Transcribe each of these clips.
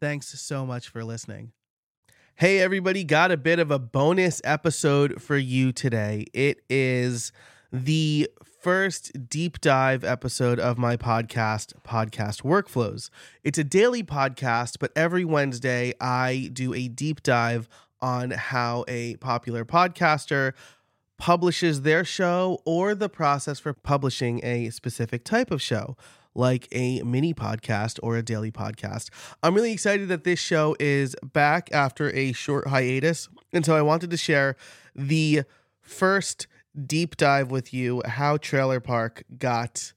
Thanks so much for listening. Hey, everybody, got a bit of a bonus episode for you today. It is the first deep dive episode of my podcast, Podcast Workflows. It's a daily podcast, but every Wednesday I do a deep dive on how a popular podcaster publishes their show or the process for publishing a specific type of show like a mini podcast or a daily podcast. I'm really excited that this show is back after a short hiatus. And so I wanted to share the first deep dive with you how Trailer Park got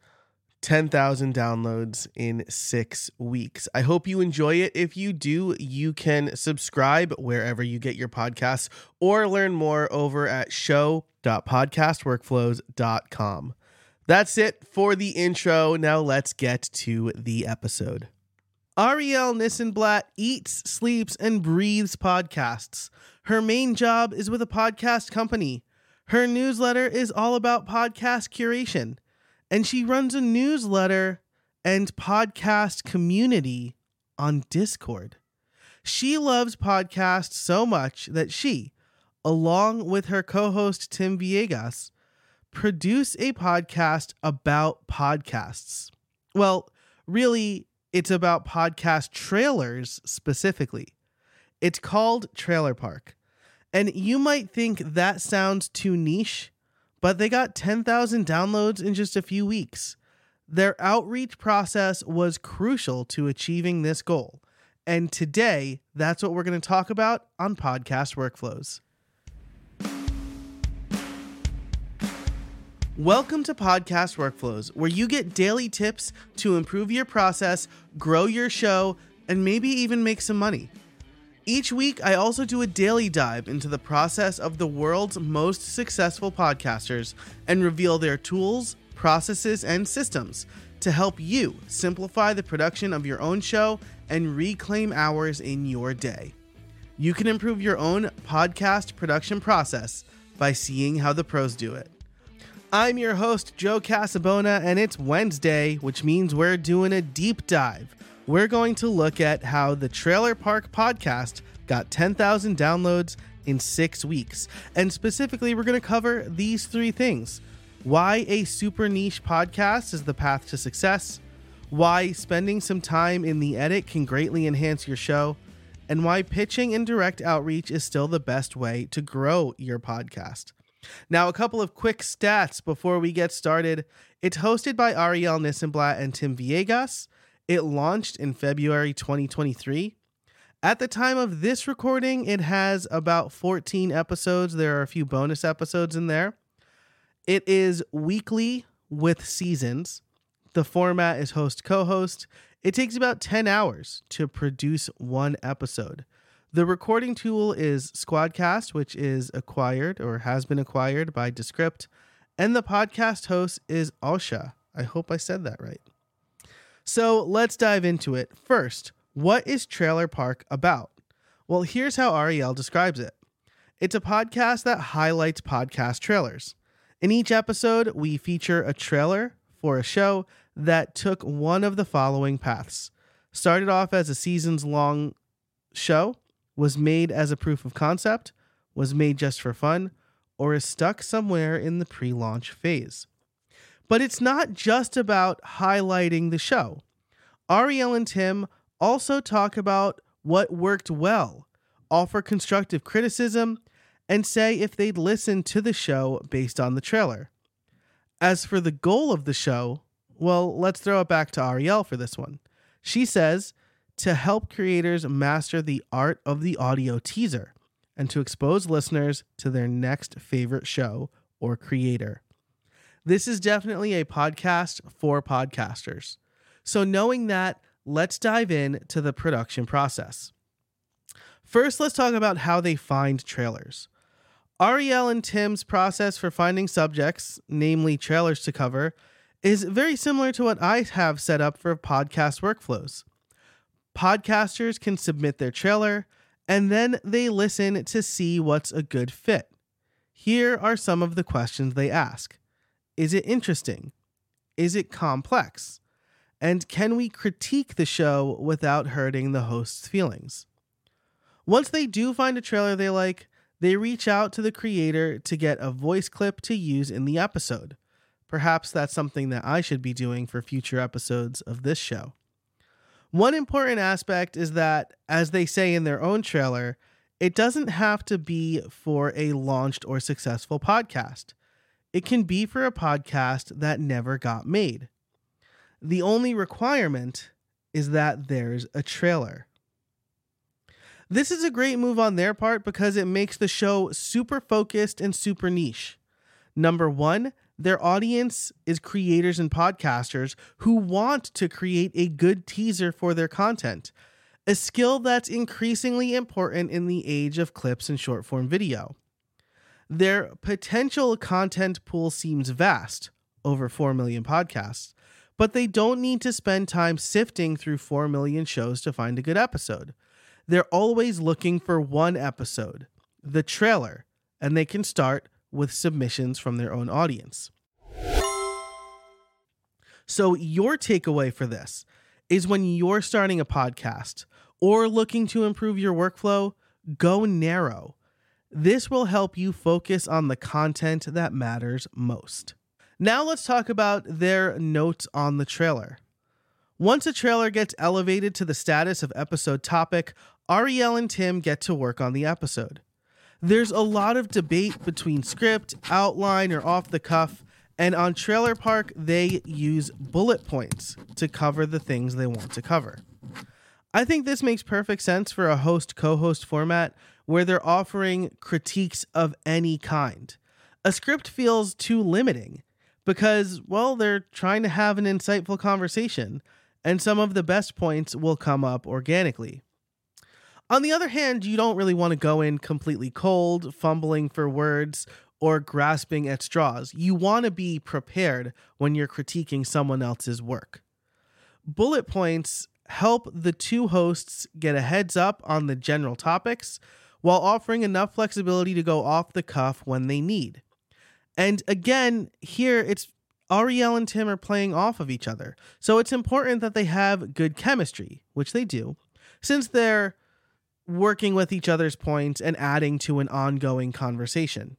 10,000 downloads in six weeks. I hope you enjoy it. If you do, you can subscribe wherever you get your podcasts or learn more over at show.podcastworkflows.com. That's it for the intro. Now let's get to the episode. Arielle Nissenblatt eats, sleeps, and breathes podcasts. Her main job is with a podcast company. Her newsletter is all about podcast curation, and she runs a newsletter and podcast community on Discord. She loves podcasts so much that she, along with her co host Tim Villegas, produce a podcast about podcasts. Well, really, it's about podcast trailers specifically. It's called Trailer Park. And you might think that sounds too niche, but they got 10,000 downloads in just a few weeks. Their outreach process was crucial to achieving this goal. And today, that's what we're going to talk about on Podcast Workflows. Welcome to Podcast Workflows, where you get daily tips to improve your process, grow your show, and maybe even make some money. Each week, I also do a daily dive into the process of the world's most successful podcasters and reveal their tools, processes, and systems to help you simplify the production of your own show and reclaim hours in your day. You can improve your own podcast production process by seeing how the pros do it. I'm your host, Joe Casabona, and it's Wednesday, which means we're doing a deep dive. We're going to look at how the Trailer Park podcast got 10,000 downloads in six weeks. And specifically, we're going to cover these three things why a super niche podcast is the path to success, why spending some time in the edit can greatly enhance your show, and why pitching and direct outreach is still the best way to grow your podcast. Now, a couple of quick stats before we get started. It's hosted by Arielle Nissenblatt and Tim Villegas. It launched in February 2023. At the time of this recording, it has about 14 episodes. There are a few bonus episodes in there. It is weekly with seasons. The format is host co host. It takes about 10 hours to produce one episode. The recording tool is Squadcast, which is acquired or has been acquired by Descript, and the podcast host is Ausha. I hope I said that right. So let's dive into it. First, what is Trailer Park about? Well, here's how Arielle describes it it's a podcast that highlights podcast trailers. In each episode, we feature a trailer for a show that took one of the following paths. Started off as a seasons long show was made as a proof of concept, was made just for fun, or is stuck somewhere in the pre launch phase. But it's not just about highlighting the show. Arielle and Tim also talk about what worked well, offer constructive criticism, and say if they'd listen to the show based on the trailer. As for the goal of the show, well, let's throw it back to Arielle for this one. She says to help creators master the art of the audio teaser and to expose listeners to their next favorite show or creator. This is definitely a podcast for podcasters. So, knowing that, let's dive in to the production process. First, let's talk about how they find trailers. Arielle and Tim's process for finding subjects, namely trailers to cover, is very similar to what I have set up for podcast workflows. Podcasters can submit their trailer and then they listen to see what's a good fit. Here are some of the questions they ask Is it interesting? Is it complex? And can we critique the show without hurting the host's feelings? Once they do find a trailer they like, they reach out to the creator to get a voice clip to use in the episode. Perhaps that's something that I should be doing for future episodes of this show. One important aspect is that, as they say in their own trailer, it doesn't have to be for a launched or successful podcast. It can be for a podcast that never got made. The only requirement is that there's a trailer. This is a great move on their part because it makes the show super focused and super niche. Number one, their audience is creators and podcasters who want to create a good teaser for their content, a skill that's increasingly important in the age of clips and short form video. Their potential content pool seems vast, over 4 million podcasts, but they don't need to spend time sifting through 4 million shows to find a good episode. They're always looking for one episode, the trailer, and they can start with submissions from their own audience. So, your takeaway for this is when you're starting a podcast or looking to improve your workflow, go narrow. This will help you focus on the content that matters most. Now, let's talk about their notes on the trailer. Once a trailer gets elevated to the status of episode topic, Arielle and Tim get to work on the episode. There's a lot of debate between script, outline, or off the cuff, and on Trailer Park, they use bullet points to cover the things they want to cover. I think this makes perfect sense for a host co host format where they're offering critiques of any kind. A script feels too limiting because, well, they're trying to have an insightful conversation, and some of the best points will come up organically. On the other hand, you don't really want to go in completely cold, fumbling for words, or grasping at straws. You want to be prepared when you're critiquing someone else's work. Bullet points help the two hosts get a heads up on the general topics while offering enough flexibility to go off the cuff when they need. And again, here it's Arielle and Tim are playing off of each other. So it's important that they have good chemistry, which they do, since they're working with each other's points and adding to an ongoing conversation.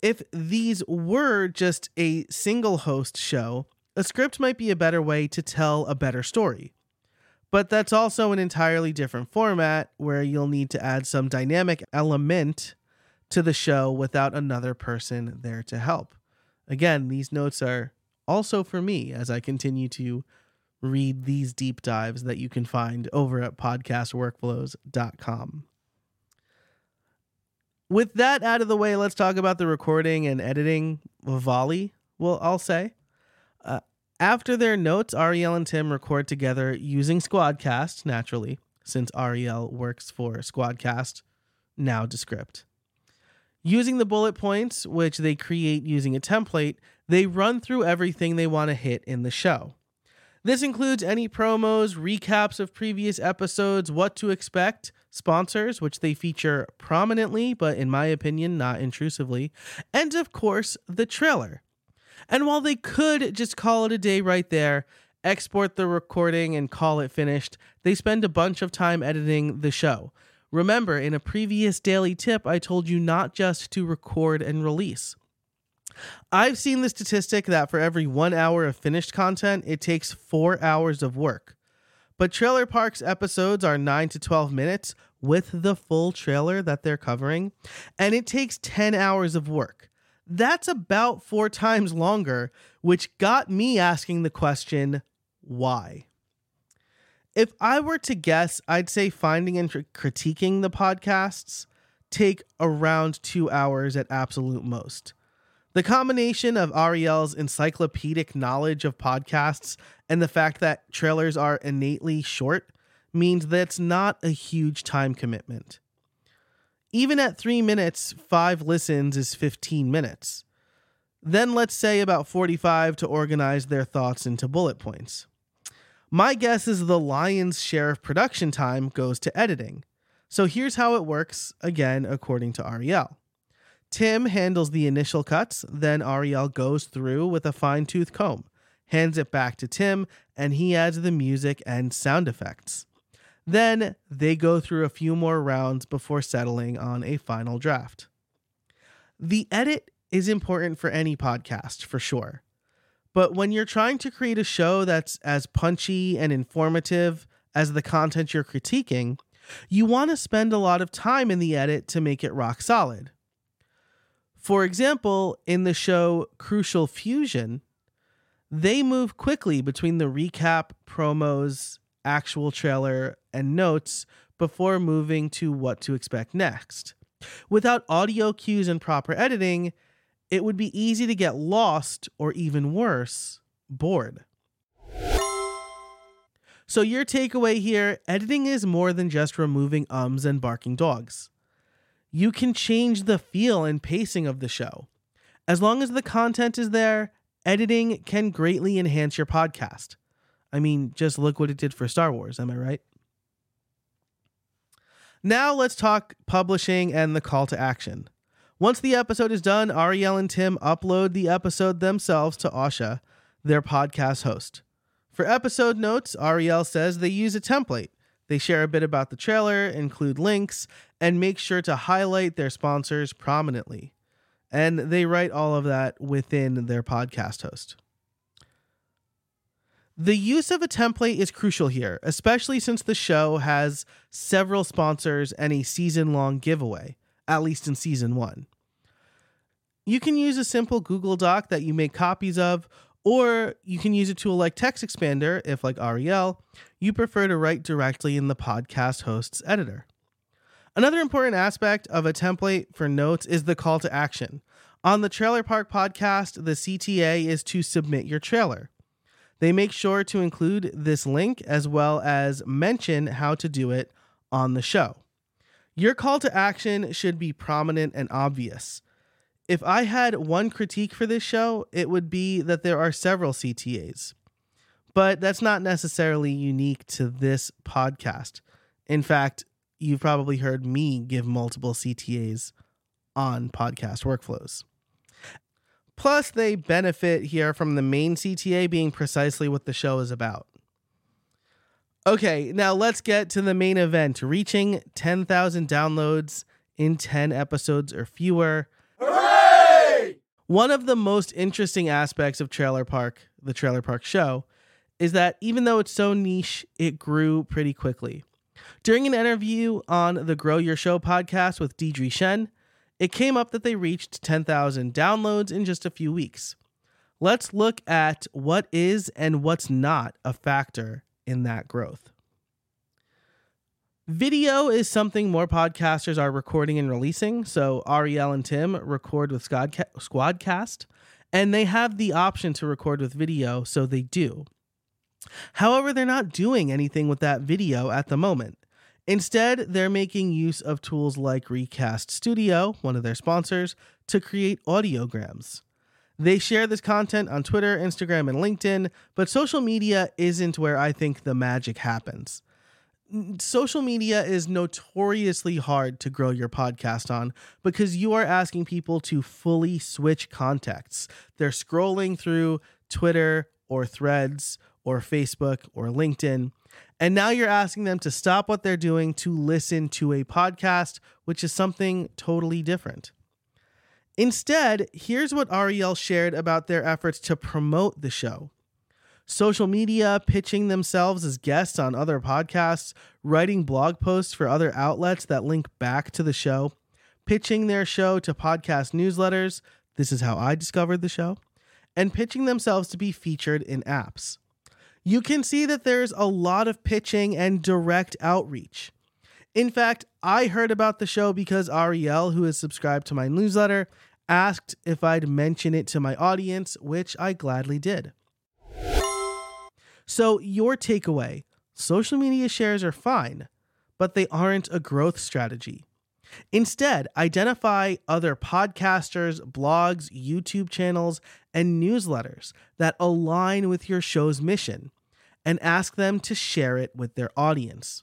If these were just a single host show, a script might be a better way to tell a better story. But that's also an entirely different format where you'll need to add some dynamic element to the show without another person there to help. Again, these notes are also for me as I continue to read these deep dives that you can find over at podcastworkflows.com. With that out of the way, let's talk about the recording and editing volley. Well, I'll say. Uh, after their notes, Arielle and Tim record together using Squadcast, naturally, since Arielle works for Squadcast, now Descript. Using the bullet points, which they create using a template, they run through everything they want to hit in the show. This includes any promos, recaps of previous episodes, what to expect, sponsors, which they feature prominently, but in my opinion, not intrusively, and of course, the trailer. And while they could just call it a day right there, export the recording, and call it finished, they spend a bunch of time editing the show. Remember, in a previous daily tip, I told you not just to record and release. I've seen the statistic that for every one hour of finished content, it takes four hours of work. But Trailer Park's episodes are 9 to 12 minutes with the full trailer that they're covering, and it takes 10 hours of work. That's about four times longer, which got me asking the question why? If I were to guess, I'd say finding and critiquing the podcasts take around two hours at absolute most. The combination of Arielle's encyclopedic knowledge of podcasts and the fact that trailers are innately short means that's not a huge time commitment. Even at three minutes, five listens is 15 minutes. Then let's say about 45 to organize their thoughts into bullet points. My guess is the lion's share of production time goes to editing. So here's how it works, again, according to Arielle. Tim handles the initial cuts, then Arielle goes through with a fine tooth comb, hands it back to Tim, and he adds the music and sound effects. Then they go through a few more rounds before settling on a final draft. The edit is important for any podcast, for sure. But when you're trying to create a show that's as punchy and informative as the content you're critiquing, you want to spend a lot of time in the edit to make it rock solid. For example, in the show Crucial Fusion, they move quickly between the recap, promos, actual trailer, and notes before moving to what to expect next. Without audio cues and proper editing, it would be easy to get lost or even worse, bored. So, your takeaway here editing is more than just removing ums and barking dogs. You can change the feel and pacing of the show. As long as the content is there, editing can greatly enhance your podcast. I mean, just look what it did for Star Wars, am I right? Now let's talk publishing and the call to action. Once the episode is done, Arielle and Tim upload the episode themselves to Ausha, their podcast host. For episode notes, Arielle says they use a template. They share a bit about the trailer, include links, and make sure to highlight their sponsors prominently. And they write all of that within their podcast host. The use of a template is crucial here, especially since the show has several sponsors and a season long giveaway, at least in season one. You can use a simple Google Doc that you make copies of, or you can use a tool like TextExpander if, like Arielle, you prefer to write directly in the podcast host's editor. Another important aspect of a template for notes is the call to action. On the Trailer Park podcast, the CTA is to submit your trailer. They make sure to include this link as well as mention how to do it on the show. Your call to action should be prominent and obvious if I had one critique for this show, it would be that there are several CTAs. But that's not necessarily unique to this podcast. In fact, you've probably heard me give multiple CTAs on podcast workflows. Plus, they benefit here from the main CTA being precisely what the show is about. Okay, now let's get to the main event reaching 10,000 downloads in 10 episodes or fewer. Hooray! One of the most interesting aspects of Trailer Park, the Trailer Park Show, is that even though it's so niche, it grew pretty quickly. During an interview on the Grow Your Show podcast with Deidre Tshien, it came up that they reached 10,000 downloads in just a few weeks. Let's look at what is and what's not a factor in that growth. Video is something more podcasters are recording and releasing. So Arielle and Tim record with Squadcast, and they have the option to record with video, so they do. However, they're not doing anything with that video at the moment. Instead, they're making use of tools like Recast Studio, one of their sponsors, to create audiograms. They share this content on Twitter, Instagram, and LinkedIn, but social media isn't where I think the magic happens social media is notoriously hard to grow your podcast on because you are asking people to fully switch contexts. They're scrolling through Twitter or threads or Facebook or LinkedIn. And now you're asking them to stop what they're doing to listen to a podcast, which is something totally different. Instead, here's what Arielle shared about their efforts to promote the show social media, pitching themselves as guests on other podcasts, writing blog posts for other outlets that link back to the show, pitching their show to podcast newsletters. This is how I discovered the show, and pitching themselves to be featured in apps. You can see that there's a lot of pitching and direct outreach. In fact, I heard about the show because Arielle, who is subscribed to my newsletter, asked if I'd mention it to my audience, which I gladly did. So, your takeaway social media shares are fine, but they aren't a growth strategy. Instead, identify other podcasters, blogs, YouTube channels, and newsletters that align with your show's mission and ask them to share it with their audience.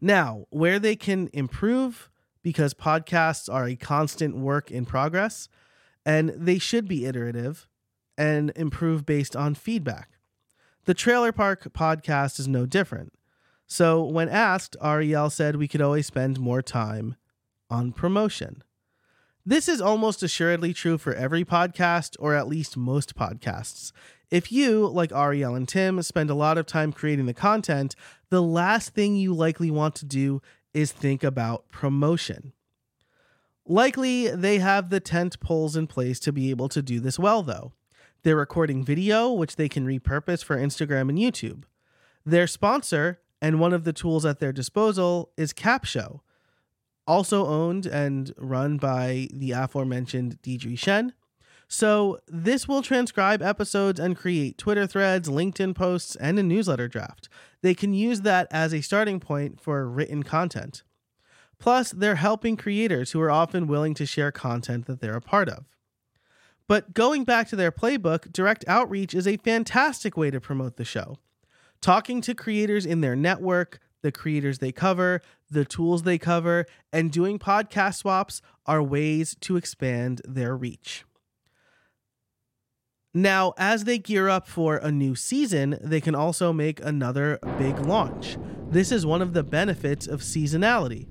Now, where they can improve, because podcasts are a constant work in progress and they should be iterative and improve based on feedback. The Trailer Park podcast is no different. So, when asked, Arielle said we could always spend more time on promotion. This is almost assuredly true for every podcast, or at least most podcasts. If you, like Arielle and Tim, spend a lot of time creating the content, the last thing you likely want to do is think about promotion. Likely, they have the tent poles in place to be able to do this well, though. They're recording video, which they can repurpose for Instagram and YouTube. Their sponsor, and one of the tools at their disposal, is Capsho, also owned and run by the aforementioned Deidre Tshien. So, this will transcribe episodes and create Twitter threads, LinkedIn posts, and a newsletter draft. They can use that as a starting point for written content. Plus, they're helping creators who are often willing to share content that they're a part of. But going back to their playbook, direct outreach is a fantastic way to promote the show. Talking to creators in their network, the creators they cover, the tools they cover, and doing podcast swaps are ways to expand their reach. Now, as they gear up for a new season, they can also make another big launch. This is one of the benefits of seasonality.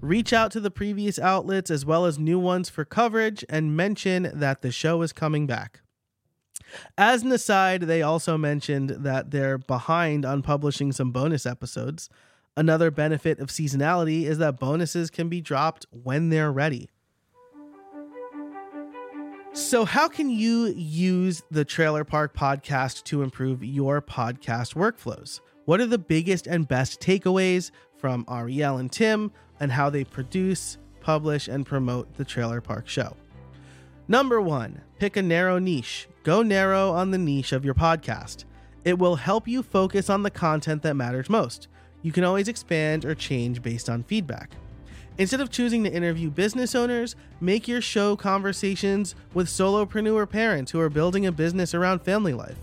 Reach out to the previous outlets as well as new ones for coverage and mention that the show is coming back. As an aside, they also mentioned that they're behind on publishing some bonus episodes. Another benefit of seasonality is that bonuses can be dropped when they're ready. So, how can you use the Trailer Park podcast to improve your podcast workflows? What are the biggest and best takeaways from Arielle and Tim and how they produce, publish, and promote the Trailer Park show? Number one, pick a narrow niche. Go narrow on the niche of your podcast. It will help you focus on the content that matters most. You can always expand or change based on feedback. Instead of choosing to interview business owners, make your show conversations with solopreneur parents who are building a business around family life.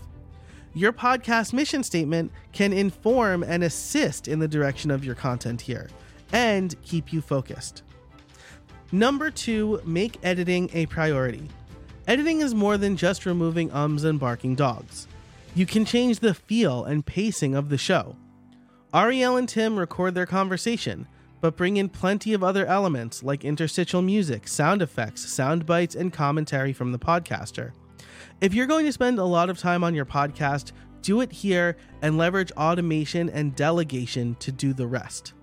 Your podcast mission statement can inform and assist in the direction of your content here and keep you focused. Number two, make editing a priority. Editing is more than just removing ums and barking dogs. You can change the feel and pacing of the show. Arielle and Tim record their conversation, but bring in plenty of other elements like interstitial music, sound effects, sound bites, and commentary from the podcaster. If you're going to spend a lot of time on your podcast, do it here and leverage automation and delegation to do the rest.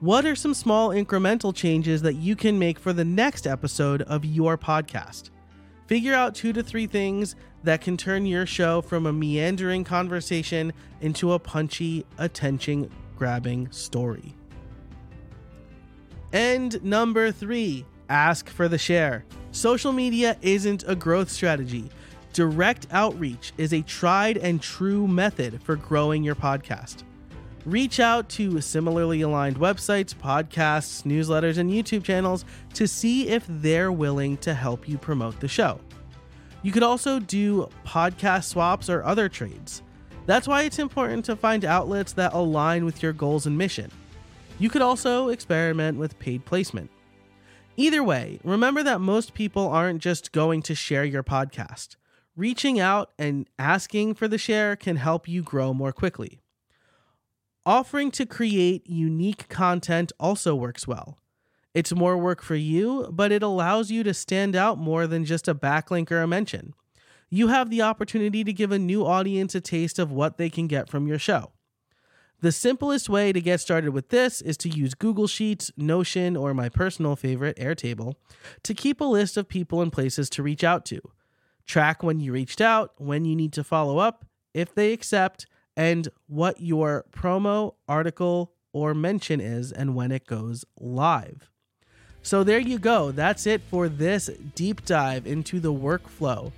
What are some small incremental changes that you can make for the next episode of your podcast? Figure out two to three things that can turn your show from a meandering conversation into a punchy, attention grabbing story. And number three, ask for the share. Social media isn't a growth strategy. Direct outreach is a tried and true method for growing your podcast. Reach out to similarly aligned websites, podcasts, newsletters, and YouTube channels to see if they're willing to help you promote the show. You could also do podcast swaps or other trades. That's why it's important to find outlets that align with your goals and mission. You could also experiment with paid placement. Either way, remember that most people aren't just going to share your podcast. Reaching out and asking for the share can help you grow more quickly. Offering to create unique content also works well. It's more work for you, but it allows you to stand out more than just a backlink or a mention. You have the opportunity to give a new audience a taste of what they can get from your show. The simplest way to get started with this is to use Google Sheets, Notion, or my personal favorite, Airtable, to keep a list of people and places to reach out to. Track when you reached out, when you need to follow up, if they accept, and what your promo, article, or mention is, and when it goes live. So there you go. That's it for this deep dive into the workflow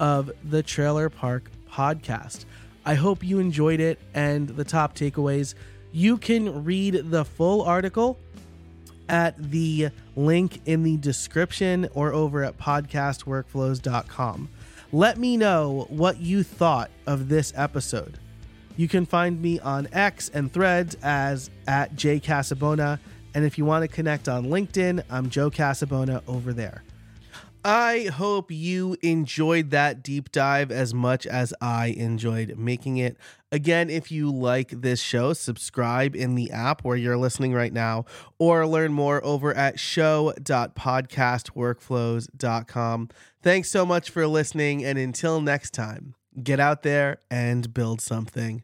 of the Trailer Park podcast. I hope you enjoyed it and the top takeaways. You can read the full article at the link in the description or over at podcastworkflows.com. Let me know what you thought of this episode. You can find me on X and Threads as at jcasabona, and if you want to connect on LinkedIn, I'm Joe Casabona over there. I hope you enjoyed that deep dive as much as I enjoyed making it. Again, if you like this show, subscribe in the app where you're listening right now, or learn more over at show.podcastworkflows.com. Thanks so much for listening, and until next time, get out there and build something.